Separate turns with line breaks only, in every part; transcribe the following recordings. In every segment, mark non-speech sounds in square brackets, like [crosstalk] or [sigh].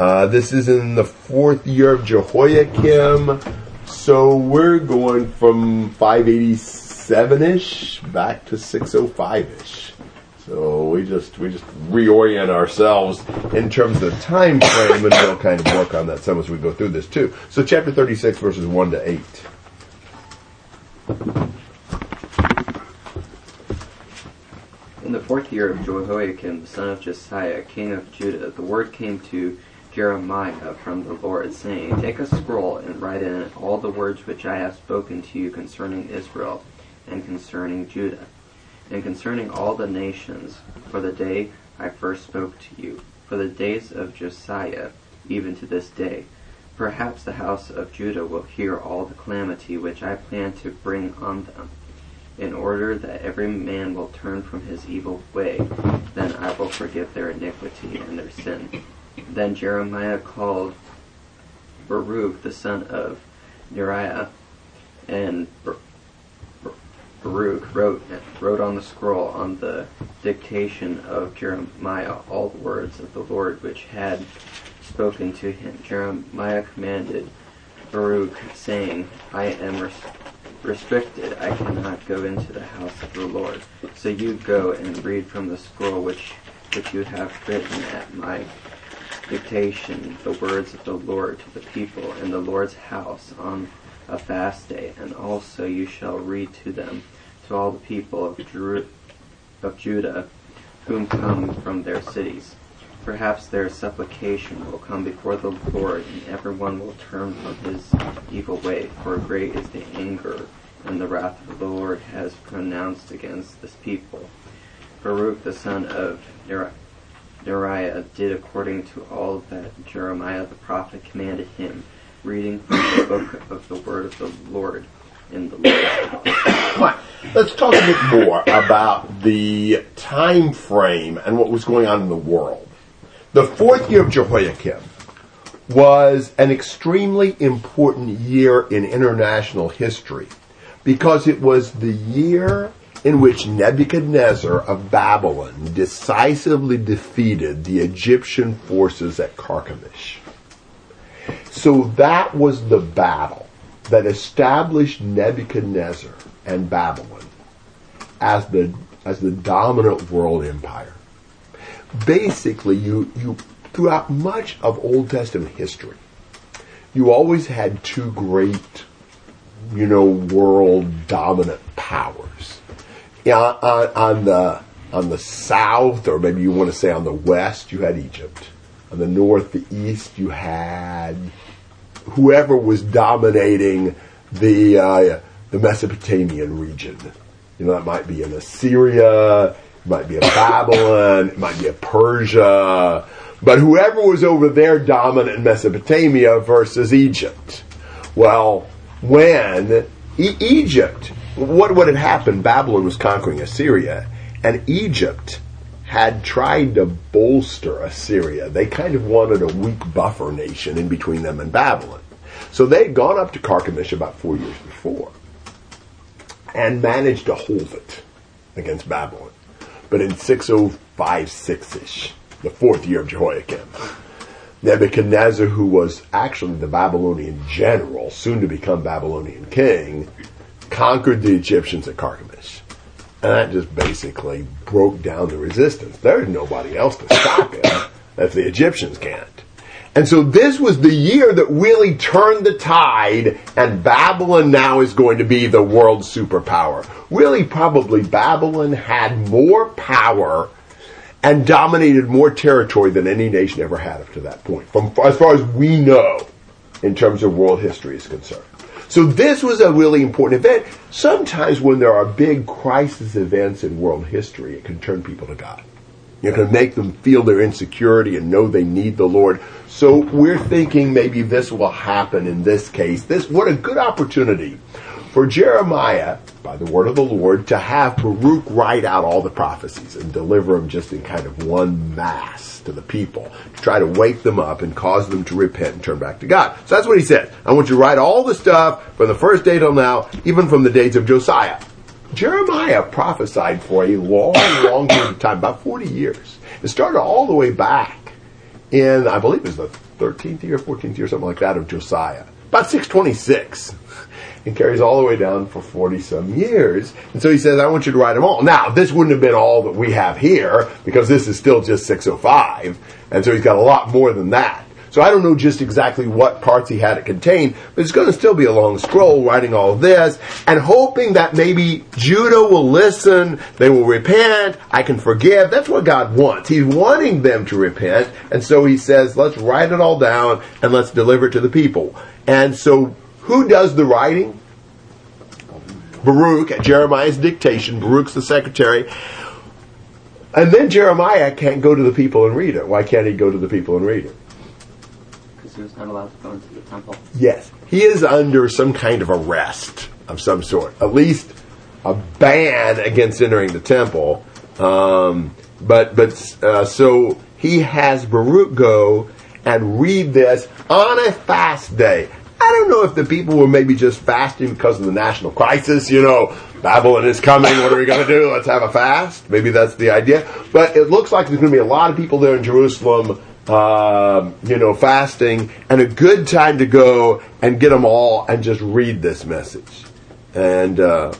Uh, this is in the fourth year of Jehoiakim. So we're going from 587-ish back to 605-ish. So we just we just reorient ourselves in terms of the time frame, and we'll kind of work on that some as we go through this too. So chapter 36, verses 1 to 8.
In the fourth year of Jehoiakim, the son of Josiah, king of Judah, the word came to Jeremiah from the Lord, saying, Take a scroll and write in it all the words which I have spoken to you concerning Israel, and concerning Judah, and concerning all the nations, for the day I first spoke to you, for the days of Josiah, even to this day. Perhaps the house of Judah will hear all the calamity which I plan to bring on them, in order that every man will turn from his evil way. Then I will forgive their iniquity and their sin. Then Jeremiah called Baruch the son of Neriah, and Bar- Bar- Baruch wrote wrote on the scroll on the dictation of Jeremiah all the words of the Lord which had spoken to him. Jeremiah commanded Baruch, saying, I am res- restricted, I cannot go into the house of the Lord. So you go and read from the scroll which which you have written at my the words of the Lord to the people in the Lord's house on a fast day, and also you shall read to them to all the people of, Jeru- of Judah whom come from their cities. Perhaps their supplication will come before the Lord, and everyone will turn from his evil way, for great is the anger and the wrath of the Lord has pronounced against this people. Baruch the son of Neriah Neriah did according to all that Jeremiah the prophet commanded him, reading from the book of the word of the Lord in the house.
Let's talk a bit more about the time frame and what was going on in the world. The fourth year of Jehoiakim was an extremely important year in international history because it was the year in which Nebuchadnezzar of Babylon decisively defeated the Egyptian forces at Carchemish. So that was the battle that established Nebuchadnezzar and Babylon as the as the dominant world empire. Basically, you you throughout much of Old Testament history, you always had two great, you know, world dominant powers. Yeah, on, on the on the south, or maybe you want to say on the west, you had Egypt. On the north, the east, you had whoever was dominating the uh, the Mesopotamian region. You know, that might be in Assyria, it might be a Babylon, it might be a Persia, but whoever was over there dominant in Mesopotamia versus Egypt. Well, when e- Egypt, what what had happened? Babylon was conquering Assyria, and Egypt had tried to bolster Assyria. They kind of wanted a weak buffer nation in between them and Babylon. So they had gone up to Carchemish about four years before and managed to hold it against Babylon. But in 6056-ish, the fourth year of Jehoiakim, Nebuchadnezzar, who was actually the Babylonian general, soon to become Babylonian king, conquered the Egyptians at Carchemish. And that just basically broke down the resistance. There's nobody else to stop it if the Egyptians can't. And so this was the year that really turned the tide, and Babylon now is going to be the world superpower. Really, probably Babylon had more power and dominated more territory than any nation ever had up to that point, from as far as we know, in terms of world history is concerned. So this was a really important event. Sometimes when there are big crisis events in world history, it can turn people to God. It can make them feel their insecurity and know they need the Lord. So we're thinking maybe this will happen in this case. This, what a good opportunity for Jeremiah, by the word of the Lord, to have Baruch write out all the prophecies and deliver them just in kind of one mass to the people to try to wake them up and cause them to repent and turn back to God. So that's what he said. I want you to write all the stuff from the first day till now, even from the days of Josiah. Jeremiah prophesied for a long, [coughs] long period of time, about 40 years. It started all the way back in, I believe it was the 13th year, 14th year, something like that of Josiah. About 626. And carries all the way down for 40 some years. And so he says, I want you to write them all. Now, this wouldn't have been all that we have here, because this is still just 605. And so he's got a lot more than that. So I don't know just exactly what parts he had it contain, but it's going to still be a long scroll writing all this and hoping that maybe Judah will listen, they will repent, I can forgive. That's what God wants. He's wanting them to repent. And so he says, let's write it all down and let's deliver it to the people. And so who does the writing? Baruch at Jeremiah's dictation. Baruch's the secretary. And then Jeremiah can't go to the people and read it. Why can't he go to the people and read it?
Because he was not allowed to go into the temple.
Yes. He is under some kind of arrest of some sort. At least a ban against entering the temple. Um, but but uh, so he has Baruch go and read this on a fast day. I don't know if the people were maybe just fasting because of the national crisis. You know, Babylon is coming. What are we going to do? Let's have a fast. Maybe that's the idea. But it looks like there's going to be a lot of people there in Jerusalem uh, you know, fasting, and a good time to go and get them all and just read this message. And, uh,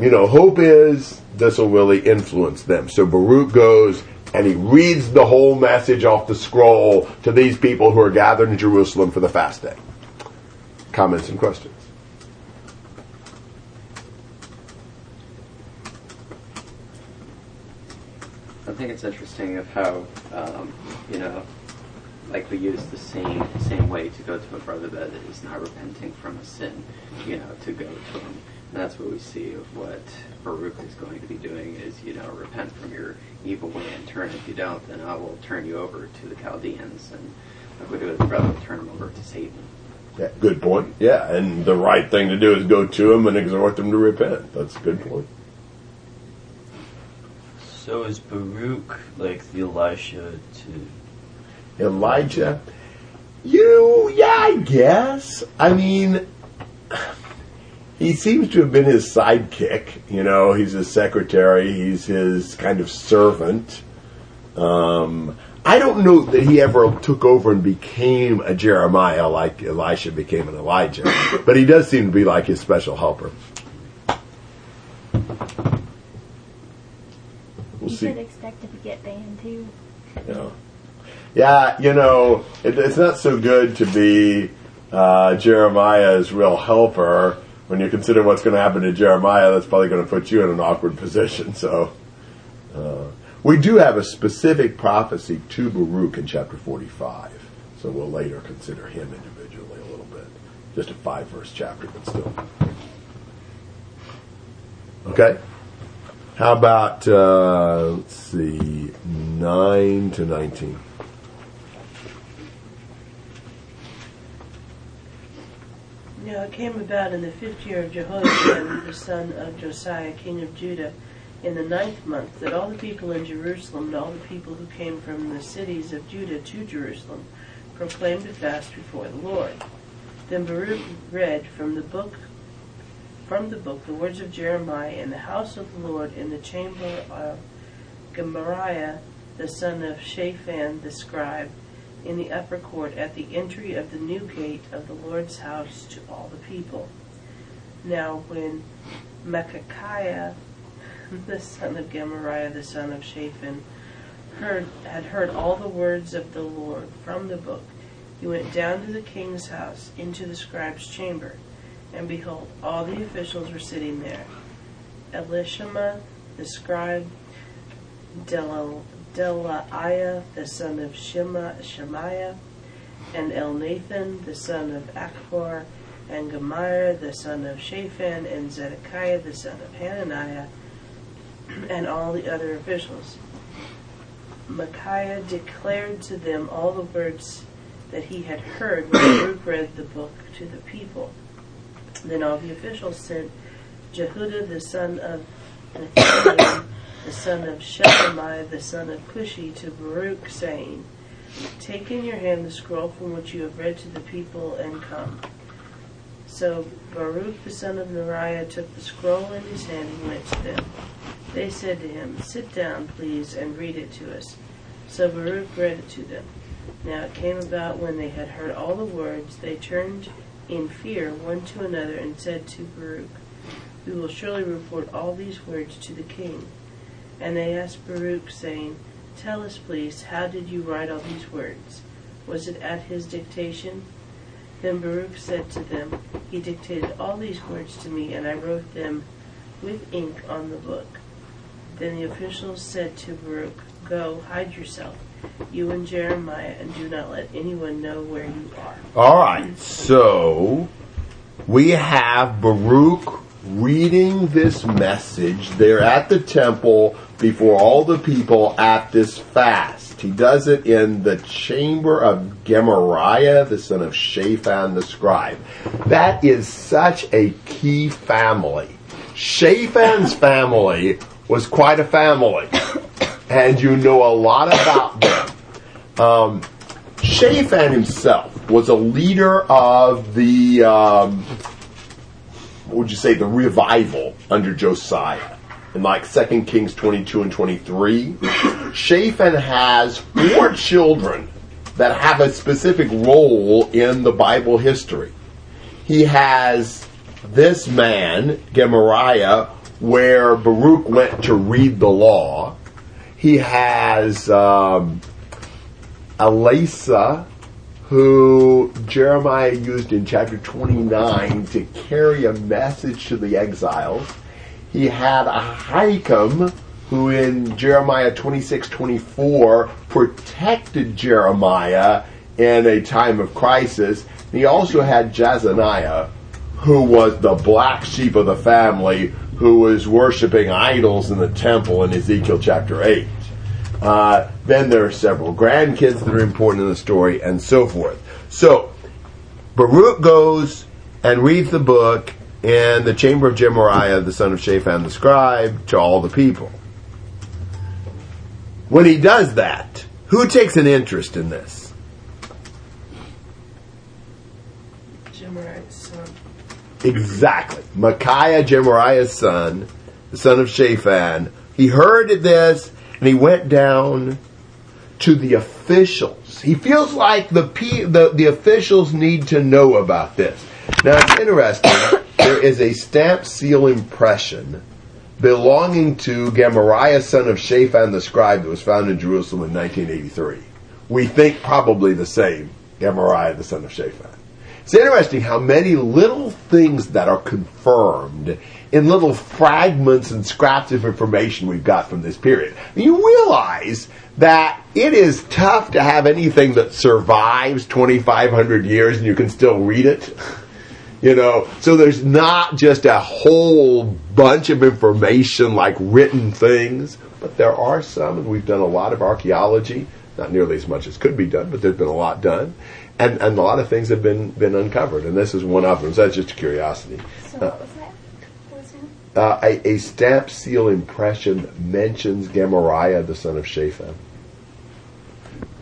you know, hope is this will really influence them. So Baruch goes and he reads the whole message off the scroll to these people who are gathered in Jerusalem for the fast day. Comments and questions?
I think it's interesting of how, um, you know, like we use the same same way to go to a brother that is not repenting from a sin, you know, to go to him. And that's what we see of what Baruch is going to be doing is, you know, repent from your evil way and turn. If you don't, then I will turn you over to the Chaldeans. And like we do with the brother, turn him over to Satan.
Yeah, good point. Yeah, and the right thing to do is go to them and exhort them to repent. That's a good point.
So is Baruch like the Elisha to
Elijah. You, yeah, I guess. I mean, [sighs] he seems to have been his sidekick. You know, he's his secretary. He's his kind of servant. Um, I don't know that he ever took over and became a Jeremiah like Elisha became an Elijah, but he does seem to be like his special helper. We'll
You
see.
should expect to get banned too.
Yeah. Yeah, you know, it, it's not so good to be uh, Jeremiah's real helper when you consider what's going to happen to Jeremiah. That's probably going to put you in an awkward [laughs] position. So, uh, we do have a specific prophecy to Baruch in chapter 45. So we'll later consider him individually a little bit. Just a five verse chapter, but still. Okay. How about, uh, let's see, 9 to 19?
Now it came about in the fifth year of Jehoiakim, the son of Josiah, king of Judah, in the ninth month, that all the people in Jerusalem and all the people who came from the cities of Judah to Jerusalem proclaimed a fast before the Lord. Then Baruch read from the book from the book the words of Jeremiah in the house of the Lord in the chamber of Gemariah, the son of Shaphan the scribe, in the upper court at the entry of the new gate of the Lord's house to all the people. Now when Micaiah, the son of Gemariah, the son of Shaphan, heard, had heard all the words of the Lord from the book, he went down to the king's house into the scribe's chamber, and behold, all the officials were sitting there. Elishama, the scribe, Delaiah, the son of Shema, Shemaiah, and Elnathan, the son of Achbor, and Gemariah, the son of Shaphan, and Zedekiah, the son of Hananiah, and all the other officials. Micaiah declared to them all the words that he had heard when Baruch [coughs] read the book to the people. Then all the officials sent Jehudah, the son of [coughs] the son of Shechemiah, the son of Cushi, to Baruch, saying, Take in your hand the scroll from which you have read to the people, and come. So Baruch, the son of Neriah, took the scroll in his hand and went to them. They said to him, Sit down, please, and read it to us. So Baruch read it to them. Now it came about when they had heard all the words, they turned in fear one to another and said to Baruch, We will surely report all these words to the king. And they asked Baruch, saying, Tell us, please, how did you write all these words? Was it at his dictation? Then Baruch said to them, He dictated all these words to me, and I wrote them with ink on the book. Then the officials said to Baruch, Go, hide yourself, you and Jeremiah, and do not let anyone know where you are.
All right, so we have Baruch reading this message. They're at the temple before all the people at this fast. He does it in the chamber of Gemariah, the son of Shaphan the scribe. That is such a key family. Shaphan's family was quite a family, and you know a lot about them. Um, Shaphan himself was a leader of the, um, what would you say, the revival under Josiah. In like 2 Kings 22 and 23, Shaphan has four children that have a specific role in the Bible history. He has this man, Gemariah, where Baruch went to read the law. He has um, Elasah, who Jeremiah used in chapter 29 to carry a message to the exiles. He had Ahikam, who in Jeremiah 26 24 protected Jeremiah in a time of crisis. He also had Jaazaniah, who was the black sheep of the family, who was worshiping idols in the temple in Ezekiel chapter 8. Uh, then there are several grandkids that are important in the story, and so forth. So, Baruch goes and reads the book in the chamber of Gemariah, the son of Shaphan the scribe, to all the people. When he does that, who takes an interest in this?
Gemariah's son.
Exactly. Micaiah, Gemariah's son, the son of Shaphan, he heard this and he went down to the officials. He feels like the, the, the officials need to know about this. Now it's interesting. [coughs] there is a stamp seal impression belonging to Gemariah, son of Shaphan the scribe, that was found in Jerusalem in 1983. We think probably the same Gemariah, the son of Shaphan. It's interesting how many little things that are confirmed in little fragments and scraps of information we've got from this period. You realize that it is tough to have anything that survives 2,500 years and you can still read it. You know, so there's not just a whole bunch of information like written things, but there are some, and we've done a lot of archaeology, not nearly as much as could be done, but there's been a lot done, and, and a lot of things have been, been uncovered, and this is one of them. So that's just a curiosity.
So what was that? What was that?
Uh, a, a stamp seal impression mentions Gemariah, the son of Shaphan.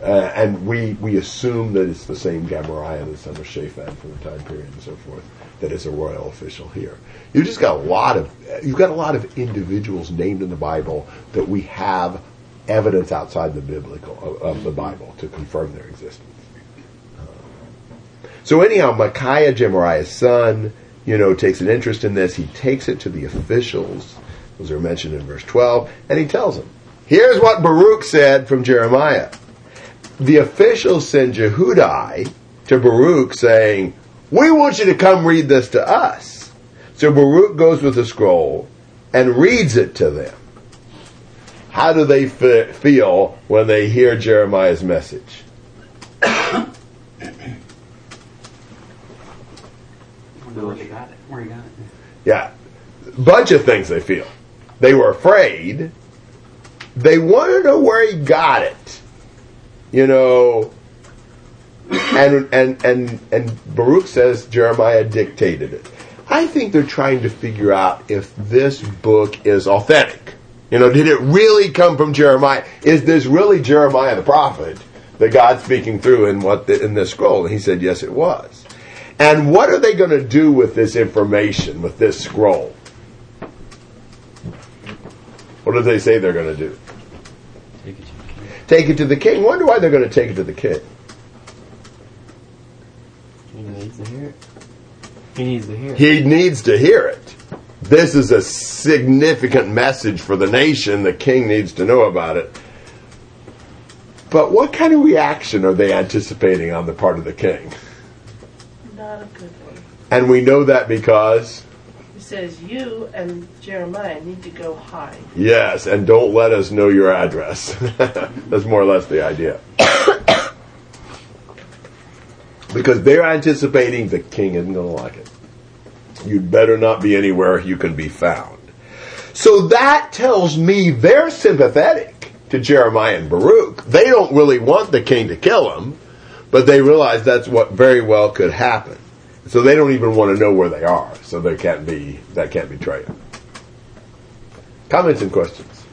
Uh, and we, we assume that it's the same Gemariah, the son of Shaphan, from the time period and so forth, that is a royal official here. You've just got a lot of you've got a lot of individuals named in the Bible that we have evidence outside the biblical of, of the Bible to confirm their existence. So anyhow, Micaiah, Gemariah's son, you know, takes an interest in this. He takes it to the officials, those are mentioned in verse 12, and he tells them, here's what Baruch said from Jeremiah. The officials send Jehudi to Baruch saying, we want you to come read this to us. So Baruch goes with the scroll and reads it to them. How do they fe- feel when they hear Jeremiah's message?
Where they got it. Where you got it?
Yeah, bunch of things they feel. They were afraid. They want to know where he got it. You know, and and and and Baruch says Jeremiah dictated it. I think they're trying to figure out if this book is authentic. You know, did it really come from Jeremiah? Is this really Jeremiah the prophet that God's speaking through in what the, in this scroll? And he said, yes, it was. And what are they going to do with this information, with this scroll? What do they say they're going to do?
Take it to the king.
Take it to the king. Wonder why they're going to take it to the king.
He needs to hear it. He needs to hear it.
He needs to hear it. This is a significant message for the nation. The king needs to know about it. But what kind of reaction are they anticipating on the part of the king?
Not a good one.
And we know that because,
He says, You and Jeremiah need to go hide.
yes, and don't let us know your address. [laughs] That's more or less the idea. [coughs] because they're anticipating the king isn't going to like it. You'd better not be anywhere you can be found. So that tells me they're sympathetic to Jeremiah and Baruch. They don't really want the king to kill him, but they realize that's what very well could happen. So they don't even want to know where they are. So they can't be that can't be them. Comments and questions.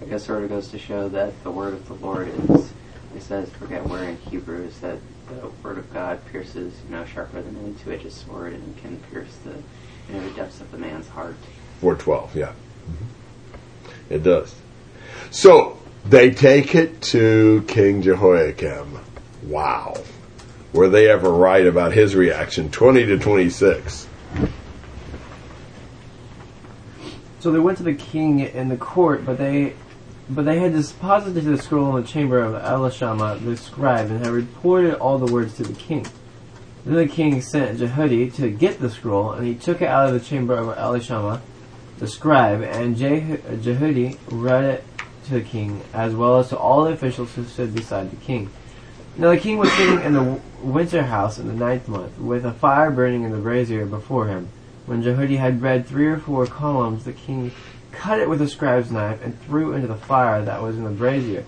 I guess sort of goes to show that the word of the Lord is, it says, forget where in Hebrews, that the word of God pierces, you know, sharper than any two-edged sword and can pierce the, the depths of the man's heart.
412, yeah. Mm-hmm. It does. So they take it to King Jehoiakim. Wow. Were they ever right about his reaction? 20 to 26.
So they went to the king in the court, but they but they had deposited the scroll in the chamber of Elishama the scribe, and had reported all the words to the king. Then the king sent Jehudi to get the scroll, and he took it out of the chamber of Elishama the scribe, and Jeh- Jehudi read it to the king, as well as to all the officials who stood beside the king. Now the king was sitting in the winter house in the ninth month, with a fire burning in the brazier before him. When Jehudi had read three or four columns, the king cut it with a scribe's knife and threw it into the fire that was in the brazier,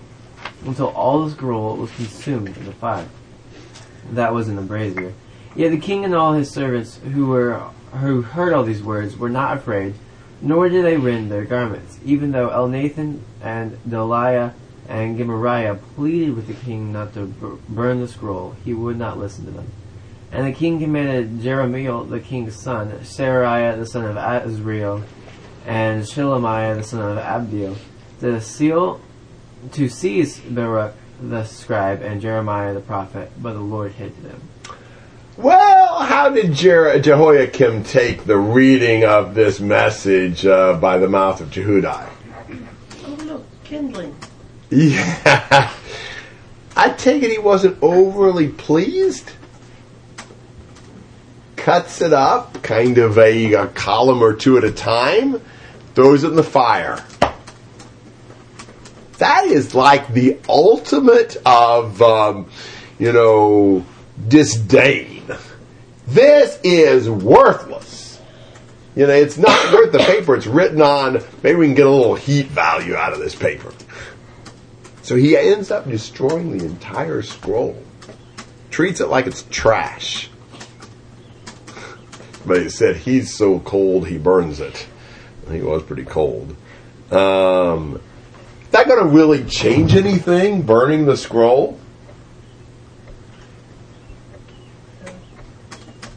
until all the scroll was consumed in the fire that was in the brazier. Yet the king and all his servants who were who heard all these words were not afraid, nor did they rend their garments, even though Elnathan and Delaiah and Gemariah pleaded with the king not to bur- burn the scroll. He would not listen to them. And the king commanded Jerahmeel, the king's son, Seraiah, the son of Azriel, and Shelemiah, the son of Abdeel, to seal, to seize Baruch the scribe and Jeremiah the prophet, but the Lord hid them.
Well, how did Jer- Jehoiakim take the reading of this message uh, by the mouth of Jehudi?
Oh, look, kindling.
Yeah. I take it he wasn't overly pleased. Cuts it up, kind of a, a column or two at a time, throws it in the fire. That is like the ultimate of, um, you know, disdain. This is worthless. You know, it's not worth the paper it's written on. Maybe we can get a little heat value out of this paper. So he ends up destroying the entire scroll. Treats it like it's trash. But he said he's so cold he burns it. He was pretty cold. Um, that going to really change anything, burning the scroll?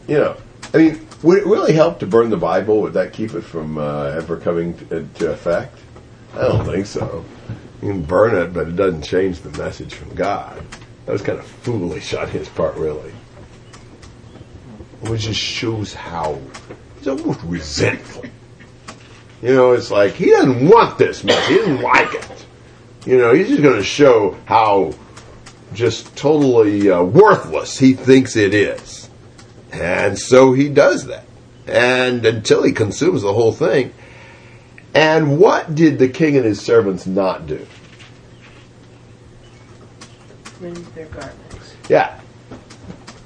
You know, I mean, would it really help to burn the Bible? Would that keep it from uh, ever coming to, to effect? I don't think so. You can burn it, but it doesn't change the message from God. That was kind of foolish on his part, really. It just shows how he's almost resentful. You know, it's like he doesn't want this message. He doesn't like it. You know, he's just going to show how just totally uh, worthless he thinks it is. And so he does that. And until he consumes the whole thing. And what did the king and his servants not do?
Rend their garments.
Yeah.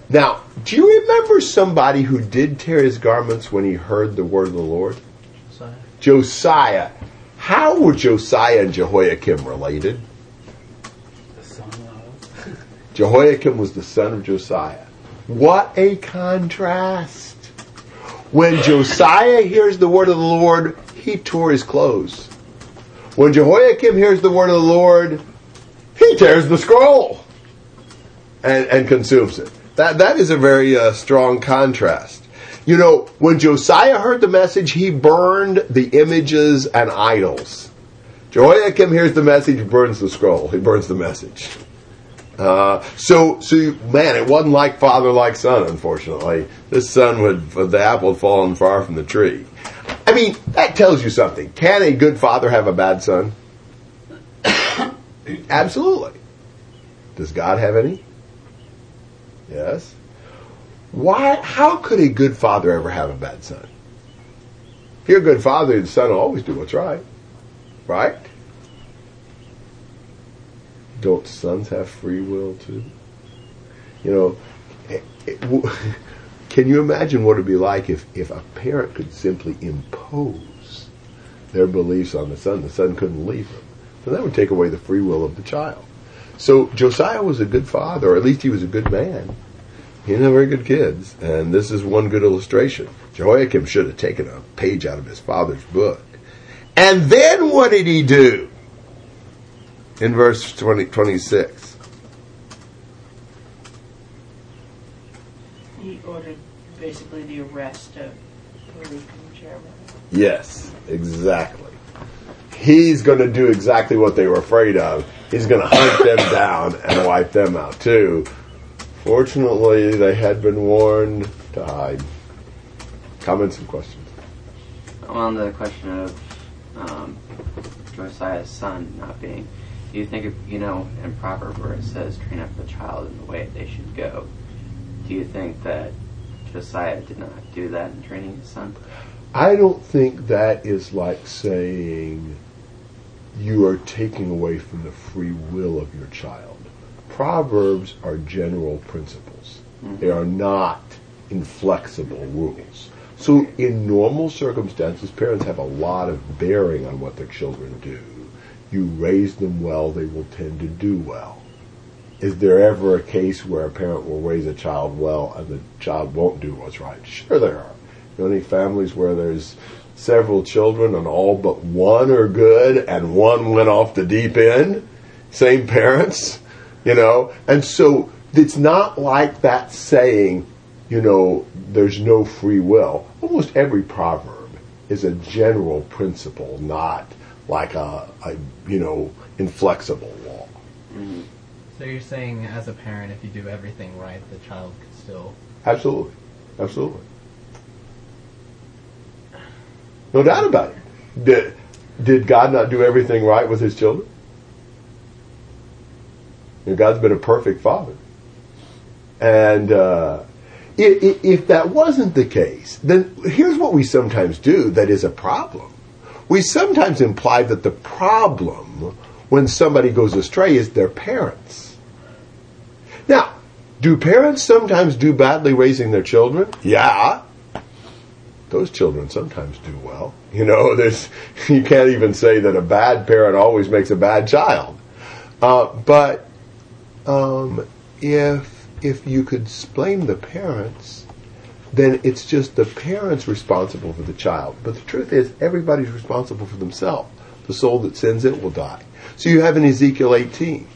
Now, do you remember somebody who did tear his garments when he heard the word of the Lord?
Sorry.
Josiah. How were Josiah and Jehoiakim related?
The son of.
Jehoiakim was the son of Josiah. What a contrast. When Josiah hears the word of the Lord, he tore his clothes. When Jehoiakim hears the word of the Lord, he tears the scroll and, and consumes it. That, that is a very uh, strong contrast. You know, when Josiah heard the message, he burned the images and idols. Jehoiakim hears the message, he burns the scroll. He burns the message. Uh, so, so you, man, it wasn't like father like son. Unfortunately, this son would the apple had fallen far from the tree. I mean, that tells you something. Can a good father have a bad son? [coughs] Absolutely. Does God have any? Yes. Why? How could a good father ever have a bad son? If you're a good father, the son will always do what's right. Right? Don't sons have free will too? You know, it, it, [laughs] can you imagine what it'd be like if, if a parent could simply impose their beliefs on the son? The son couldn't leave them. So that would take away the free will of the child. So Josiah was a good father, or at least he was a good man. He didn't have very good kids, and this is one good illustration. Jehoiakim should have taken a page out of his father's book. And then what did he do? In verse 20, 26.
He ordered basically the arrest of Baruch and Jeremiah.
Yes, exactly. He's going to do exactly what they were afraid of. He's going to hunt them down and wipe them out too. Fortunately, they had been warned to hide. Comments and questions?
On the question of um, Josiah's son not being, do you think, if, you know, in Proverbs where it says, train up the child in the way they should go, do you think that Josiah did not do that in training his son?
I don't think that is like saying you are taking away from the free will of your child. Proverbs are general principles. Mm-hmm. They are not inflexible rules. So in normal circumstances, parents have a lot of bearing on what their children do. You raise them well, they will tend to do well. Is there ever a case where a parent will raise a child well and the child won't do what's right? Sure there are. You know any families where there's several children and all but one are good and one went off the deep end? Same parents, you know? And so it's not like that saying, you know, there's no free will. Almost every proverb is a general principle, not like a, a you know, inflexible law.
So you're saying, as a parent, if you do everything right, the child could still.
Absolutely. Absolutely. No doubt about it. Did, did God not do everything right with his children? You know, God's been a perfect father. And uh, if, if that wasn't the case, then here's what we sometimes do that is a problem. We sometimes imply that the problem when somebody goes astray is their parents. Now, do parents sometimes do badly raising their children? Yeah. Those children sometimes do well. You know, [laughs] there's, you can't even say that a bad parent always makes a bad child. Uh, but um, if if you could blame the parents, then it's just the parents responsible for the child. But the truth is, everybody's responsible for themselves. The soul that sins it will die. So you have in Ezekiel 18,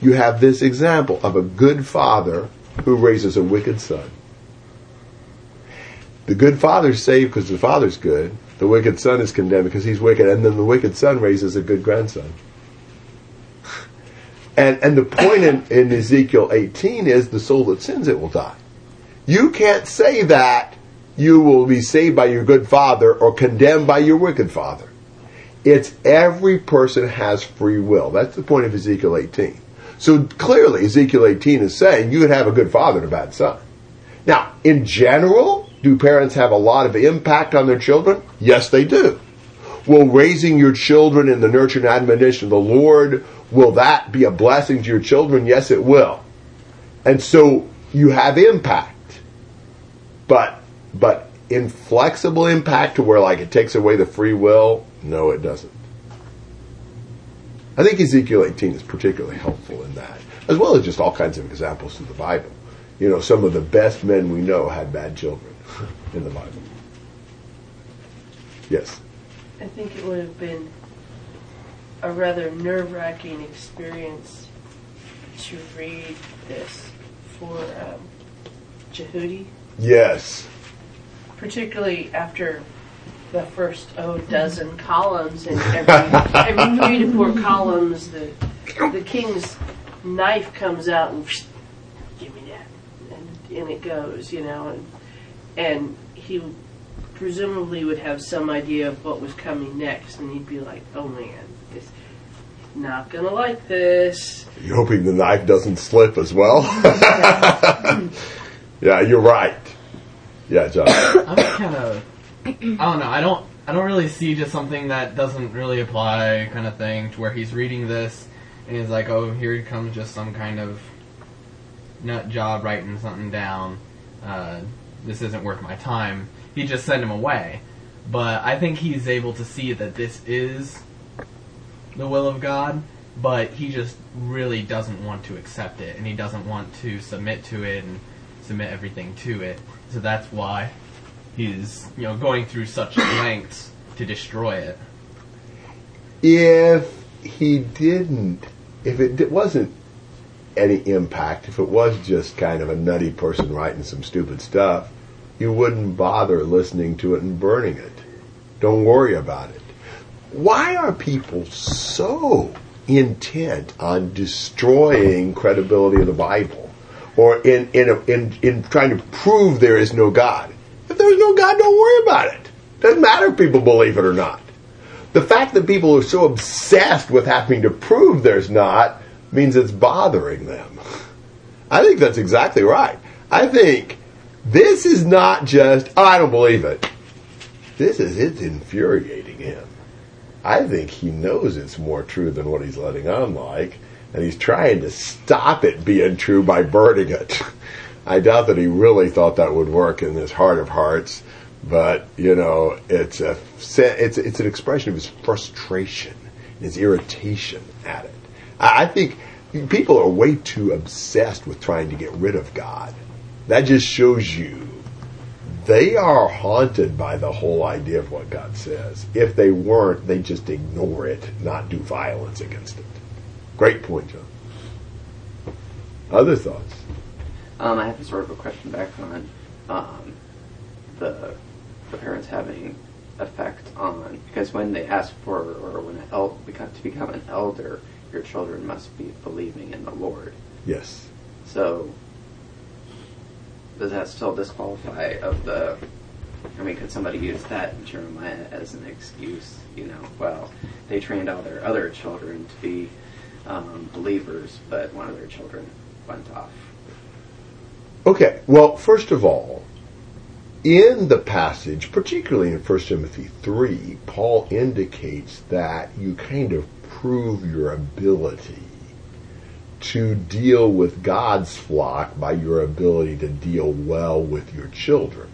you have this example of a good father who raises a wicked son. The good father's saved because the father's good. The wicked son is condemned because he's wicked. And then the wicked son raises a good grandson. And, and the point in, in Ezekiel 18 is the soul that sins it will die. You can't say that you will be saved by your good father or condemned by your wicked father. It's every person has free will. That's the point of Ezekiel 18. So clearly, Ezekiel 18 is saying you could have a good father and a bad son. Now, in general, do parents have a lot of impact on their children? Yes, they do. Will raising your children in the nurture and admonition of the Lord, will that be a blessing to your children? Yes, it will. And so you have impact. But, but inflexible impact to where like it takes away the free will? No, it doesn't. I think Ezekiel 18 is particularly helpful in that, as well as just all kinds of examples through the Bible. You know, some of the best men we know had bad children [laughs] in the Bible. Yes.
I think it would have been a rather nerve wracking experience to read this for um, Jehudi,
Yes.
particularly after the first oh dozen columns, and every, every [laughs] three to four columns, the the king's knife comes out and give me that, and, and it goes, you know, and and he presumably would have some idea of what was coming next, and he'd be like, oh man, this not gonna like this.
You're hoping the knife doesn't slip as well? [laughs] [laughs] yeah, you're right. Yeah, John. [coughs]
I'm kind of, I don't know. I don't, I don't really see just something that doesn't really apply kind of thing to where he's reading this and he's like, oh, here comes just some kind of nut job writing something down. Uh, this isn't worth my time. He just sent him away. But I think he's able to see that this is the will of God, but he just really doesn't want to accept it, and he doesn't want to submit to it and submit everything to it. So that's why he's, you know, going through such [coughs] lengths to destroy it.
if he didn't, if it di- wasn't any impact, if it was just kind of a nutty person writing some stupid stuff, you wouldn't bother listening to it and burning it. Don't worry about it. Why are people so intent on destroying credibility of the Bible, or in in a, in in trying to prove there is no God? If there's no God, don't worry about it. Doesn't matter if people believe it or not. The fact that people are so obsessed with having to prove there's not means it's bothering them. I think that's exactly right. I think this is not just, oh, I don't believe it. This is, it's infuriating him. I think he knows it's more true than what he's letting on like, and he's trying to stop it being true by burning it. I doubt that he really thought that would work in his heart of hearts, but you know, it's a it's it's an expression of his frustration, his irritation at it. I I think people are way too obsessed with trying to get rid of God. That just shows you they are haunted by the whole idea of what God says. If they weren't, they just ignore it, not do violence against it. Great point, John. Other thoughts?
Um, I have sort of a question back on um, the the parents having effect on because when they ask for or when el- become, to become an elder, your children must be believing in the Lord.
Yes.
So does that still disqualify of the? I mean, could somebody use that in Jeremiah as an excuse? You know, well, they trained all their other children to be um, believers, but one of their children went off.
Okay, well, first of all, in the passage, particularly in 1 Timothy 3, Paul indicates that you kind of prove your ability to deal with God's flock by your ability to deal well with your children.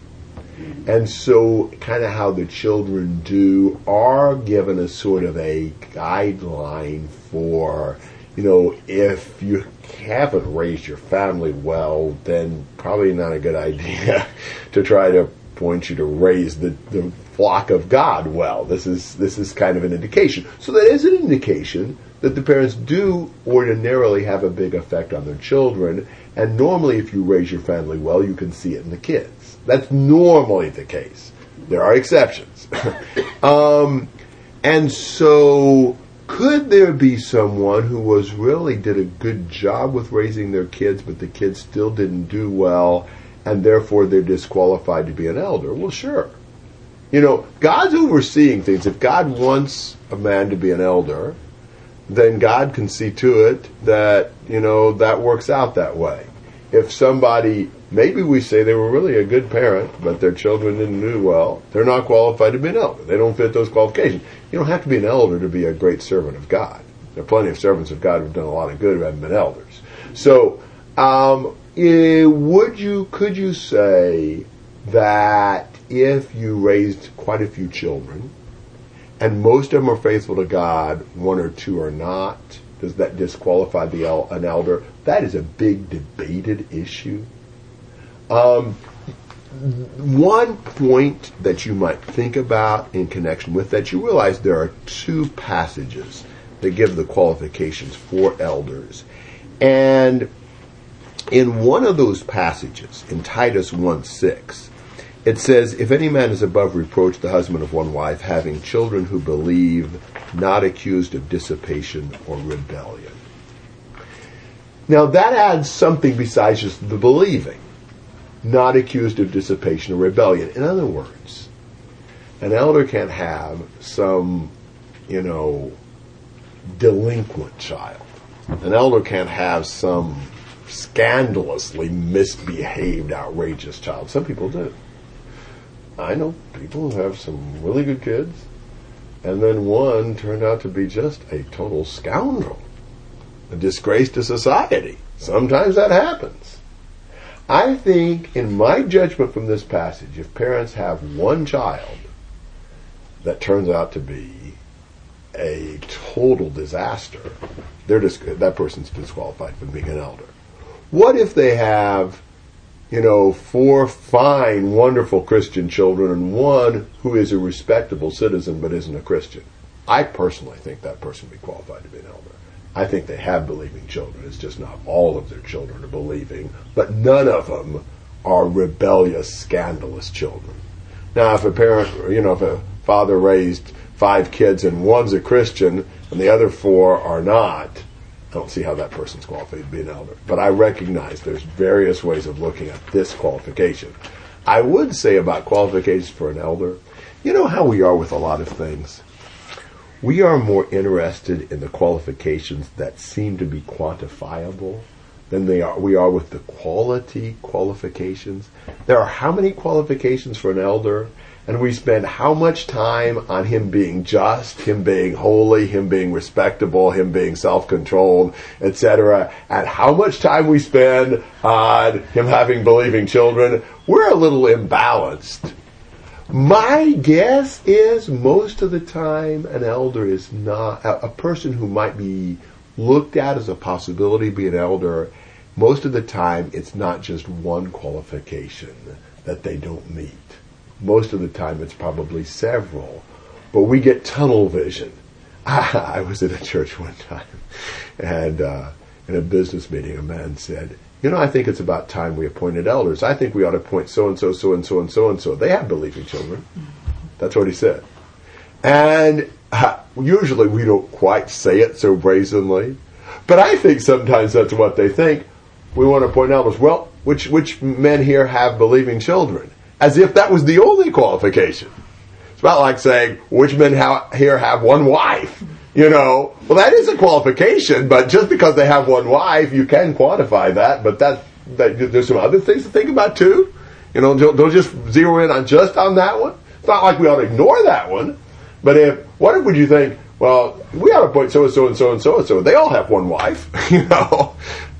And so, kind of how the children do are given a sort of a guideline for, you know, if you haven't raised your family well, then probably not a good idea [laughs] to try to point you to raise the, the flock of God well. This is this is kind of an indication. So that is an indication that the parents do ordinarily have a big effect on their children, and normally if you raise your family well, you can see it in the kids. That's normally the case. There are exceptions. [laughs] um, and so could there be someone who was really did a good job with raising their kids, but the kids still didn't do well, and therefore they're disqualified to be an elder? Well, sure. You know, God's overseeing things. If God wants a man to be an elder, then God can see to it that, you know, that works out that way. If somebody, maybe we say they were really a good parent, but their children didn't do well, they're not qualified to be an elder. They don't fit those qualifications. You don't have to be an elder to be a great servant of God. There are plenty of servants of God who've done a lot of good who haven't been elders. So, um, eh, would you, could you say that if you raised quite a few children, and most of them are faithful to God, one or two are not, does that disqualify the el- an elder? That is a big debated issue. Um, one point that you might think about in connection with that, you realize there are two passages that give the qualifications for elders. And in one of those passages, in Titus 1 6, it says, If any man is above reproach, the husband of one wife, having children who believe, not accused of dissipation or rebellion. Now that adds something besides just the believing. Not accused of dissipation or rebellion. In other words, an elder can't have some, you know, delinquent child. An elder can't have some scandalously misbehaved, outrageous child. Some people do. I know people who have some really good kids, and then one turned out to be just a total scoundrel, a disgrace to society. Sometimes that happens. I think, in my judgment from this passage, if parents have one child that turns out to be a total disaster, they're dis- that person's disqualified from being an elder. What if they have, you know, four fine, wonderful Christian children and one who is a respectable citizen but isn't a Christian? I personally think that person would be qualified to be an elder. I think they have believing children. It's just not all of their children are believing, but none of them are rebellious, scandalous children. Now, if a parent, you know, if a father raised five kids and one's a Christian and the other four are not, don't see how that person's qualified to be an elder. But I recognize there's various ways of looking at this qualification. I would say about qualifications for an elder, you know how we are with a lot of things? We are more interested in the qualifications that seem to be quantifiable than they are we are with the quality qualifications. There are how many qualifications for an elder? And we spend how much time on him being just, him being holy, him being respectable, him being self-controlled, etc., and how much time we spend on him having believing children, we're a little imbalanced. My guess is most of the time an elder is not, a, a person who might be looked at as a possibility to be an elder, most of the time it's not just one qualification that they don't meet most of the time it's probably several. But we get tunnel vision. [laughs] I was at a church one time, and uh, in a business meeting, a man said, "You know, I think it's about time we appointed elders. I think we ought to appoint so and so, so and so, and so and so. They have believing children." That's what he said. And uh, usually we don't quite say it so brazenly, but I think sometimes that's what they think. We want to appoint elders. Well, which which men here have believing children? As if that was the only qualification. It's about like saying, which men ha- here have one wife? You know, well, that is a qualification, but just because they have one wife, you can quantify that, but that, that there's some other things to think about too. You know, don't, don't just zero in on just on that one. It's not like we ought to ignore that one. But if, what if would you think, well, we ought to appoint so and so and so and so and so. They all have one wife, [laughs] you know.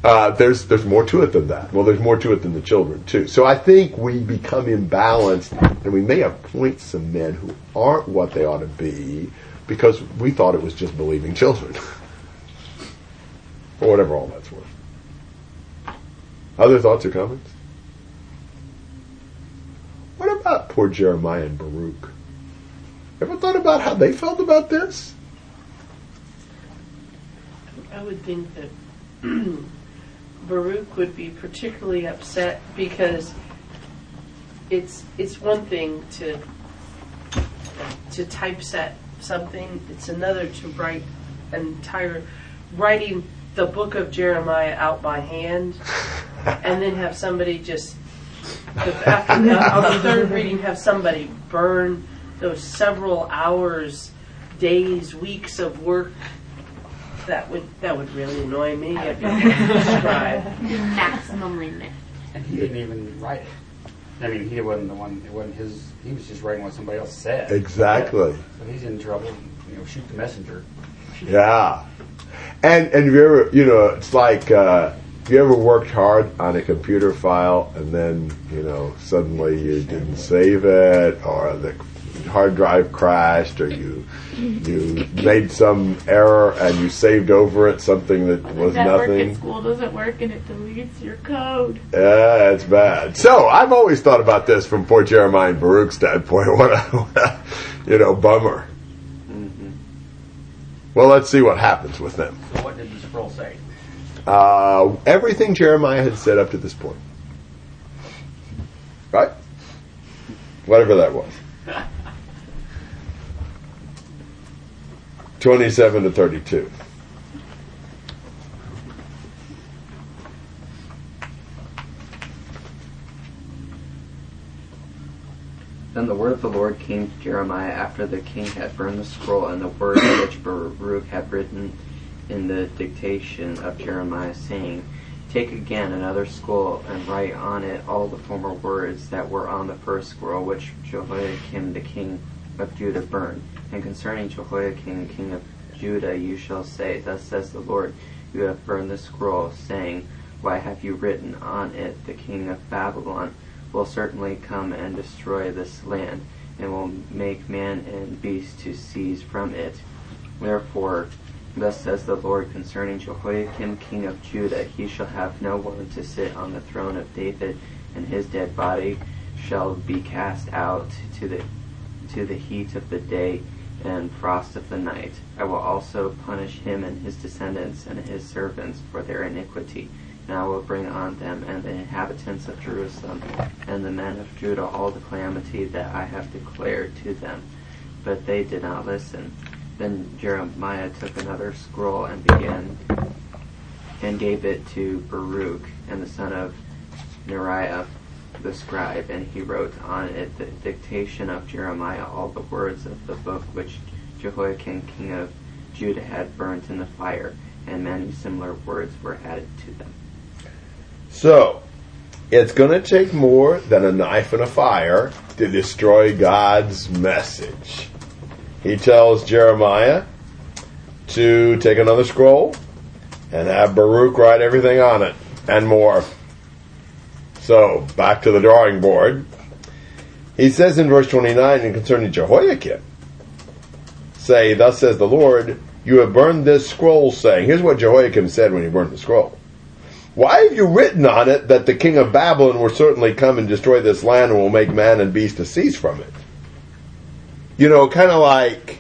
Uh, there's there's more to it than that. Well, there's more to it than the children too. So I think we become imbalanced, and we may appoint some men who aren't what they ought to be because we thought it was just believing children, [laughs] or whatever all that's worth. Other thoughts or comments? What about poor Jeremiah and Baruch? Ever thought about how they felt about this?
I would think that [clears throat] Baruch would be particularly upset because it's it's one thing to to typeset something. It's another to write an entire writing the book of Jeremiah out by hand, [laughs] and then have somebody just after the, on the third reading have somebody burn those several hours, days, weeks of work that would that would really annoy me if you scribe. [laughs]
Maximum limit.
And he didn't even write it. I mean, he wasn't the one. It wasn't his. He was just writing what somebody else said.
Exactly.
So he's in trouble. You know, shoot the messenger.
Yeah. And and you ever you know it's like uh, have you ever worked hard on a computer file and then you know suddenly you didn't save it or the hard drive crashed or you you made some error and you saved over it something that was
Network
nothing.
at school doesn't work and it deletes your code.
Yeah, it's bad. So I've always thought about this from poor Jeremiah and Baruch's standpoint. [laughs] What a, you know bummer. Well, let's see what happens with them.
So what did the scroll say?
Uh, everything Jeremiah had said up to this point. Right? Whatever that was. 27 to 32.
Then the word of the Lord came to Jeremiah after the king had burned the scroll and the words which Baruch had written in the dictation of Jeremiah, saying, Take again another scroll and write on it all the former words that were on the first scroll which Jehoiakim the king of Judah burned. And concerning Jehoiakim king of Judah you shall say, Thus says the Lord, You have burned the scroll, saying, Why have you written on it, The king of Babylon will certainly come and destroy this land, and will make man and beast to seize from it. Therefore, thus says the Lord concerning Jehoiakim king of Judah, he shall have no one to sit on the throne of David, and his dead body shall be cast out to the to the heat of the day and frost of the night. I will also punish him and his descendants and his servants for their iniquity. And I will bring on them and the inhabitants of Jerusalem and the men of Judah all the calamity that I have declared to them. But they did not listen. Then Jeremiah took another scroll and began and gave it to Baruch and the son of Neriah the scribe, and he wrote on it the dictation of Jeremiah all the words of the book which Jehoiakim king of Judah had burnt in the fire, and many similar words were added to them.
So, it's going to take more than a knife and a fire to destroy God's message. He tells Jeremiah to take another scroll and have Baruch write everything on it and more. So, back to the drawing board. He says in verse 29, and concerning Jehoiakim, say, Thus says the Lord, you have burned this scroll, saying, Here's what Jehoiakim said when he burned the scroll. Why have you written on it that the king of Babylon will certainly come and destroy this land and will make man and beast to cease from it? You know, kind of like,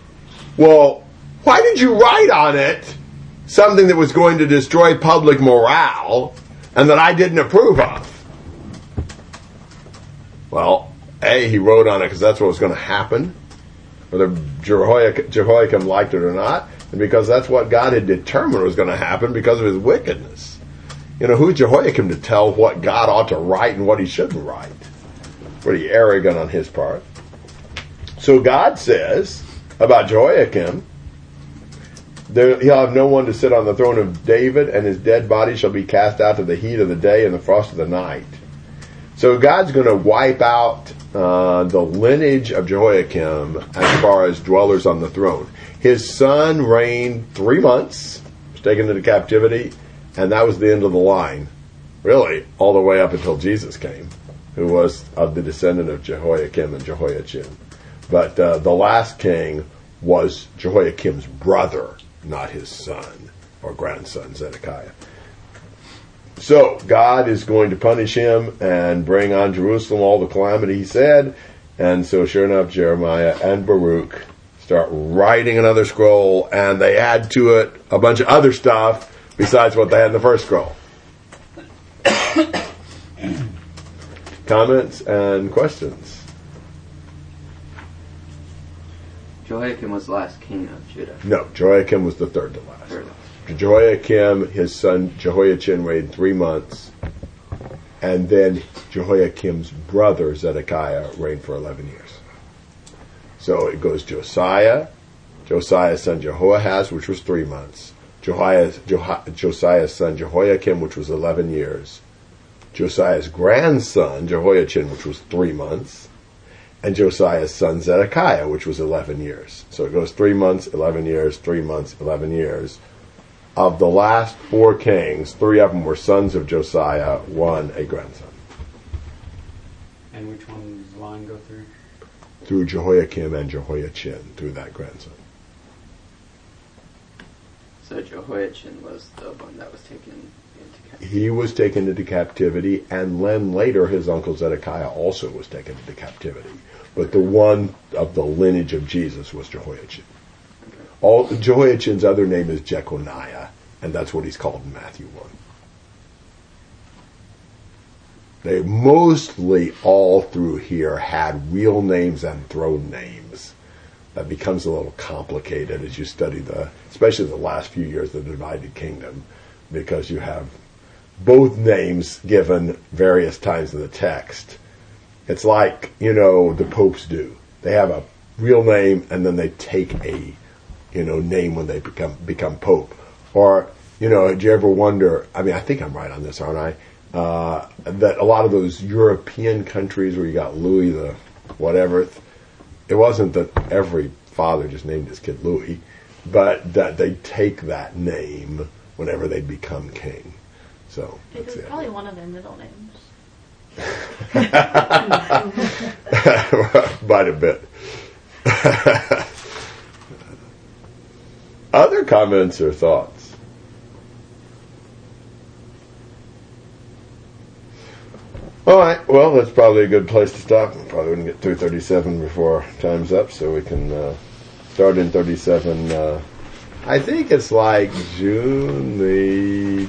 well, why did you write on it something that was going to destroy public morale and that I didn't approve of? Well, A, he wrote on it because that's what was going to happen, whether Jehoiakim, liked it or not, and because that's what God had determined was going to happen because of his wickedness. You know, who's Jehoiakim to tell what God ought to write and what he shouldn't write? Pretty arrogant on his part. So God says about Jehoiakim, there, he'll have no one to sit on the throne of David, and his dead body shall be cast out to the heat of the day and the frost of the night. So God's going to wipe out uh, the lineage of Jehoiakim as far as dwellers on the throne. His son reigned three months, was taken into captivity, and that was the end of the line. Really, all the way up until Jesus came, who was of the descendant of Jehoiakim and Jehoiachin. But uh, the last king was Jehoiakim's brother, not his son or grandson, Zedekiah. So God is going to punish him and bring on Jerusalem all the calamity he said. And so sure enough, Jeremiah and Baruch start writing another scroll and they add to it a bunch of other stuff besides what they had in the first scroll. [coughs] Comments and questions?
Jehoiakim was the last king of Judah.
No, Jehoiakim was the third to last.
Third.
Jehoiakim, his son Jehoiachin reigned three months, and then Jehoiakim's brother Zedekiah reigned for 11 years. So it goes Josiah, Josiah's son Jehoahaz, which was three months, Josiah's, Josiah's son Jehoiakim, which was 11 years, Josiah's grandson Jehoiachin, which was three months, and Josiah's son Zedekiah, which was 11 years. So it goes three months, 11 years, three months, 11 years. Of the last four kings, three of them were sons of Josiah, one a grandson.
And which one does the line go through?
Through Jehoiakim and Jehoiachin, through that grandson.
So Jehoiachin was the one that was taken into captivity.
He was taken into captivity, and then later his uncle Zedekiah also was taken into captivity. But the one of the lineage of Jesus was Jehoiachin. All Jehoiachin's other name is Jeconiah, and that's what he's called in Matthew one. They mostly all through here had real names and throne names. That becomes a little complicated as you study the, especially the last few years of the divided kingdom, because you have both names given various times in the text. It's like, you know, the popes do. They have a real name and then they take a, you know, name when they become, become pope. Or, you know, did you ever wonder, I mean, I think I'm right on this, aren't I? Uh, that a lot of those European countries where you got Louis the whatever, it wasn't that every father just named his kid Louis, but that they take that name whenever they become king. So
It was probably one of their middle names.
Quite a bit. Other comments or thoughts? All right. Well, that's probably a good place to stop. Probably wouldn't get through 37 before time's up, so we can uh, start in 37. Uh, I think it's like June the